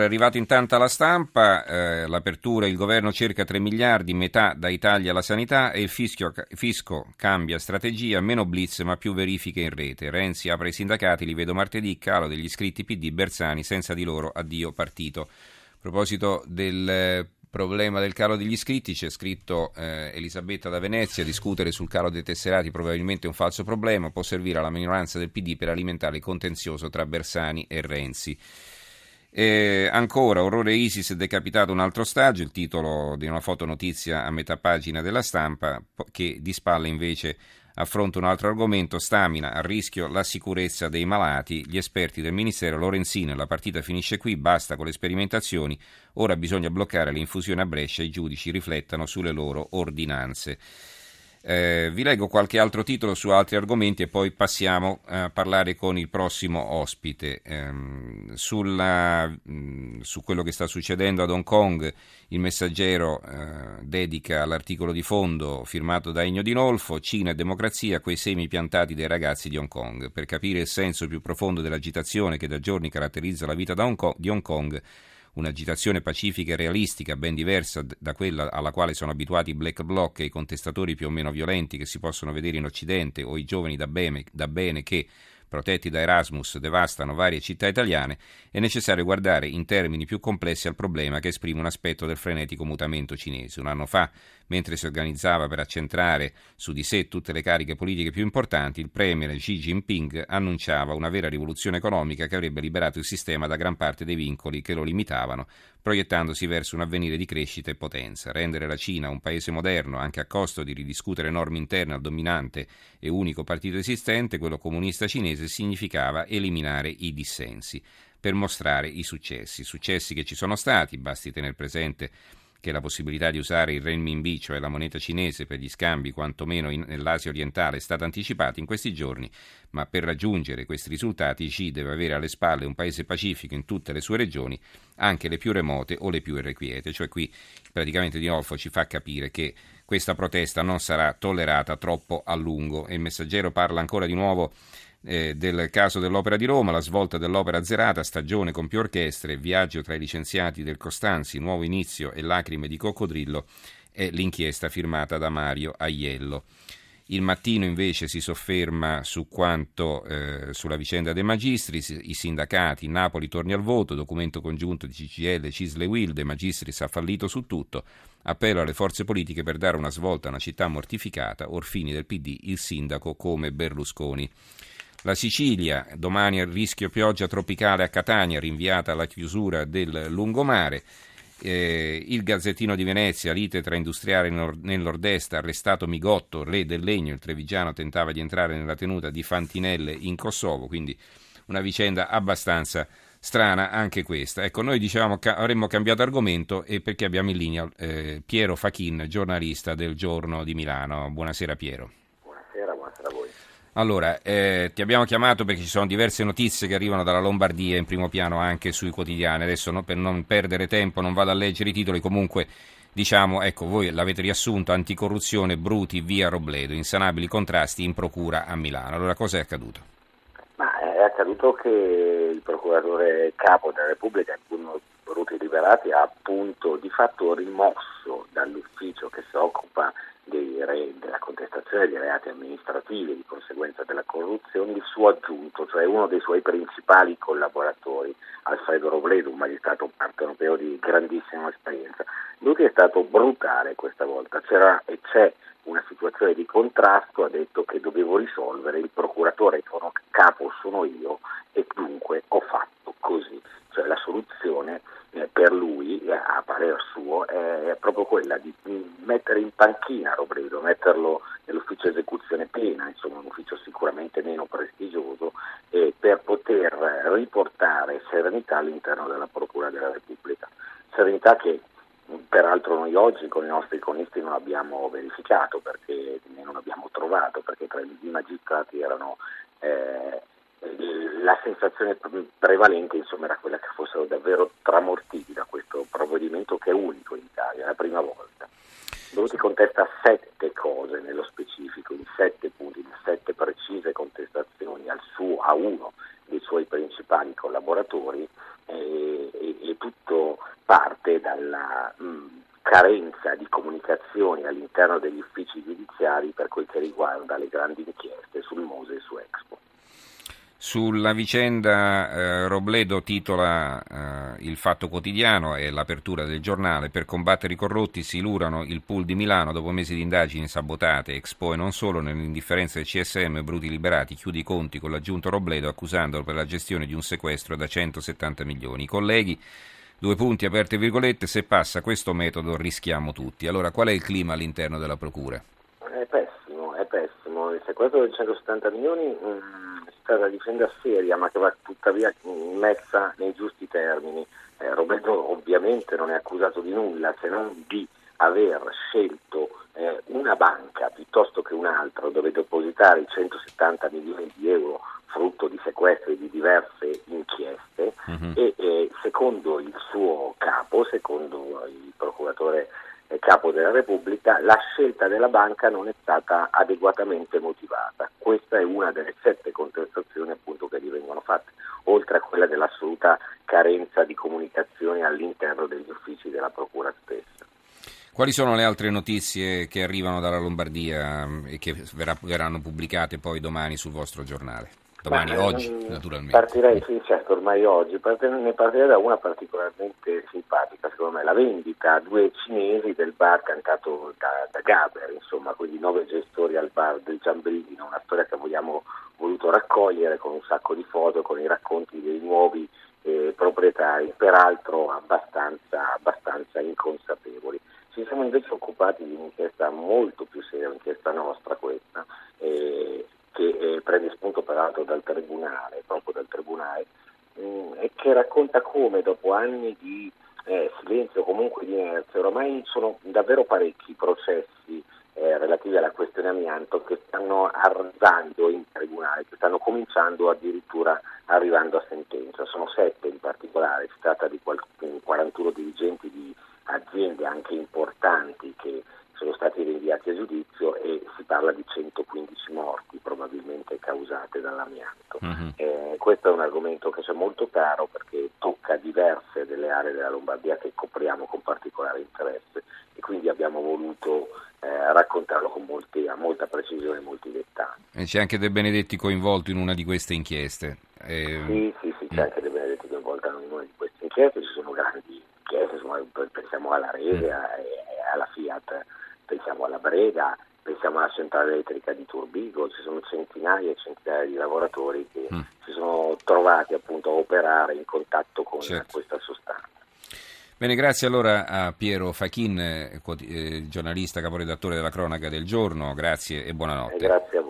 È arrivato intanto alla stampa, eh, l'apertura, il governo cerca 3 miliardi, metà dai tagli alla sanità e il fischio, fisco cambia strategia, meno blitz ma più verifiche in rete. Renzi apre i sindacati, li vedo martedì, calo degli iscritti PD Bersani, senza di loro addio partito. A proposito del eh, problema del calo degli iscritti, c'è scritto eh, Elisabetta da Venezia, discutere sul calo dei tesserati probabilmente un falso problema, può servire alla minoranza del PD per alimentare il contenzioso tra Bersani e Renzi. E ancora, orrore ISIS decapitato un altro ostaggio, il titolo di una fotonotizia a metà pagina della stampa, che di spalle invece affronta un altro argomento, stamina a rischio la sicurezza dei malati, gli esperti del Ministero Lorenzino, la partita finisce qui, basta con le sperimentazioni, ora bisogna bloccare l'infusione a Brescia, i giudici riflettano sulle loro ordinanze. Eh, vi leggo qualche altro titolo su altri argomenti e poi passiamo a parlare con il prossimo ospite. Eh, sulla, mh, su quello che sta succedendo ad Hong Kong, il messaggero eh, dedica l'articolo di fondo firmato da Egno Di Nolfo, Cina e democrazia, quei semi piantati dai ragazzi di Hong Kong. Per capire il senso più profondo dell'agitazione che da giorni caratterizza la vita Hong Kong, di Hong Kong, un'agitazione pacifica e realistica, ben diversa da quella alla quale sono abituati i black bloc e i contestatori più o meno violenti che si possono vedere in Occidente o i giovani da bene, da bene che protetti da Erasmus, devastano varie città italiane, è necessario guardare in termini più complessi al problema che esprime un aspetto del frenetico mutamento cinese. Un anno fa, mentre si organizzava per accentrare su di sé tutte le cariche politiche più importanti, il premier Xi Jinping annunciava una vera rivoluzione economica che avrebbe liberato il sistema da gran parte dei vincoli che lo limitavano, proiettandosi verso un avvenire di crescita e potenza. Rendere la Cina un paese moderno, anche a costo di ridiscutere norme interne al dominante e unico partito esistente, quello comunista cinese, significava eliminare i dissensi per mostrare i successi. Successi che ci sono stati, basti tenere presente che la possibilità di usare il renminbi, cioè la moneta cinese, per gli scambi, quantomeno in, nell'Asia orientale, è stata anticipata in questi giorni, ma per raggiungere questi risultati Xi deve avere alle spalle un paese pacifico in tutte le sue regioni, anche le più remote o le più irrequiete. Cioè qui praticamente Di Nolfo ci fa capire che questa protesta non sarà tollerata troppo a lungo e il messaggero parla ancora di nuovo eh, del caso dell'Opera di Roma, la svolta dell'opera zerata, stagione con più orchestre, viaggio tra i licenziati del Costanzi, nuovo inizio e lacrime di coccodrillo è l'inchiesta firmata da Mario Aiello. Il mattino invece si sofferma su quanto eh, sulla vicenda dei magistris, i sindacati, Napoli torni al voto, documento congiunto di CCL, Cisle Will, De Magistris ha fallito su tutto, appello alle forze politiche per dare una svolta a una città mortificata, orfini del PD, il sindaco come Berlusconi. La Sicilia, domani rischio pioggia tropicale a Catania, rinviata alla chiusura del lungomare. Eh, il Gazzettino di Venezia, lite tra industriali nel nord-est, arrestato Migotto, re del legno, il trevigiano tentava di entrare nella tenuta di Fantinelle in Kosovo, quindi una vicenda abbastanza strana anche questa. Ecco, noi dicevamo che avremmo cambiato argomento e perché abbiamo in linea eh, Piero Fachin, giornalista del Giorno di Milano. Buonasera Piero. Buonasera, buonasera a voi. Allora, eh, ti abbiamo chiamato perché ci sono diverse notizie che arrivano dalla Lombardia in primo piano anche sui quotidiani. Adesso no, per non perdere tempo non vado a leggere i titoli, comunque diciamo, ecco, voi l'avete riassunto, anticorruzione, bruti, via Robledo, insanabili contrasti in procura a Milano. Allora, cosa è accaduto? Ma è accaduto che il procuratore capo della Repubblica, Bruti Liberati, ha appunto di fatto rimosso dall'ufficio che della contestazione dei reati amministrativi di conseguenza della corruzione il suo aggiunto, cioè uno dei suoi principali collaboratori, Alfredo Robledo, un magistrato partenopeo di grandissima esperienza. Lui è stato brutale questa volta, c'era e c'è una situazione di contrasto, ha detto che dovevo risolvere, il procuratore capo sono io e dunque ho fatto così, cioè la soluzione per lui, eh, a parer suo, è proprio quella di mettere in panchina Robledo, metterlo nell'ufficio esecuzione pena, insomma un ufficio sicuramente meno prestigioso, eh, per poter riportare serenità all'interno della Procura della Repubblica. Serenità che peraltro noi oggi con i nostri conisti non abbiamo verificato perché non abbiamo trovato, perché tra i magistrati erano eh, la sensazione prevalente insomma, era quella che fossero davvero tramortiti da questo provvedimento che è unico in Italia, è la prima volta. Dovuti contesta sette cose nello specifico, in sette punti, in sette precise contestazioni suo, a uno dei suoi principali collaboratori e, e, e tutte parte dalla mh, carenza di comunicazioni all'interno degli uffici giudiziari per quel che riguarda le grandi inchieste sul Mose e su Expo. Sulla vicenda eh, Robledo titola eh, il Fatto Quotidiano e l'apertura del giornale per combattere i corrotti si lurano il pool di Milano dopo mesi di indagini sabotate, Expo e non solo nell'indifferenza del CSM Bruti Liberati chiude i conti con l'aggiunto Robledo accusandolo per la gestione di un sequestro da 170 milioni. I colleghi due punti aperte virgolette, se passa questo metodo rischiamo tutti. Allora qual è il clima all'interno della Procura? È pessimo, è pessimo. Il sequestro di 170 milioni mm, è una vicenda seria ma che va tuttavia messa nei giusti termini. Eh, Roberto ovviamente non è accusato di nulla se non di aver scelto eh, una banca piuttosto che un'altra dove depositare i 170 milioni di euro frutto di sequestri di diverse inchieste uh-huh. e eh, secondo il suo capo, secondo il procuratore capo della Repubblica, la scelta della banca non è stata adeguatamente motivata. Questa è una delle sette contestazioni appunto che gli vengono fatte, oltre a quella dell'assoluta carenza di comunicazione all'interno degli uffici della Procura stessa. Quali sono le altre notizie che arrivano dalla Lombardia mm, e che verranno pubblicate poi domani sul vostro giornale? Domani, Ma, oggi, mh, naturalmente. Partirei, sì, certo, ormai oggi. ne partirei da una particolarmente simpatica, secondo me, la vendita a due cinesi del bar cantato da, da Gaber, insomma, quindi nove gestori al bar del Giambridino, una storia che abbiamo voluto raccogliere con un sacco di foto, con i racconti dei nuovi eh, proprietari, peraltro abbastanza, abbastanza inconsapevoli. Ci siamo invece occupati di un'inchiesta molto più seria, un'inchiesta nostra questa, eh, che eh, peraltro dal Tribunale, proprio dal Tribunale, mh, mm, e che racconta come dopo anni di eh, silenzio, comunque di inerzia, ormai sono davvero parecchi processi eh, relativi alla questione amianto che stanno arrivando in tribunale, che stanno cominciando addirittura arrivando a sentenza. Sono sette in particolare, si tratta di 41 dirigenti di aziende anche importanti che sono stati rinviati a giudizio e si parla di 115 morti probabilmente causate dall'amianto. Uh-huh. Eh, questo è un argomento che c'è molto caro perché tocca diverse delle aree della Lombardia che copriamo con particolare interesse e quindi abbiamo voluto eh, raccontarlo con molti, a molta precisione e molti dettagli. E c'è anche De Benedetti coinvolto in una di queste inchieste. Eh... Sì, sì, sì, c'è mm. anche De Benedetti coinvolto in una di queste inchieste, ci sono grandi inchieste, insomma, pensiamo alla Rese mm. alla Fiat pensiamo alla Breda, pensiamo alla centrale elettrica di Turbigo, ci sono centinaia e centinaia di lavoratori che mm. si sono trovati appunto a operare in contatto con certo. questa sostanza. Bene, grazie allora a Piero Fachin, eh, giornalista, caporedattore della cronaca del giorno, grazie e buonanotte. E grazie a voi.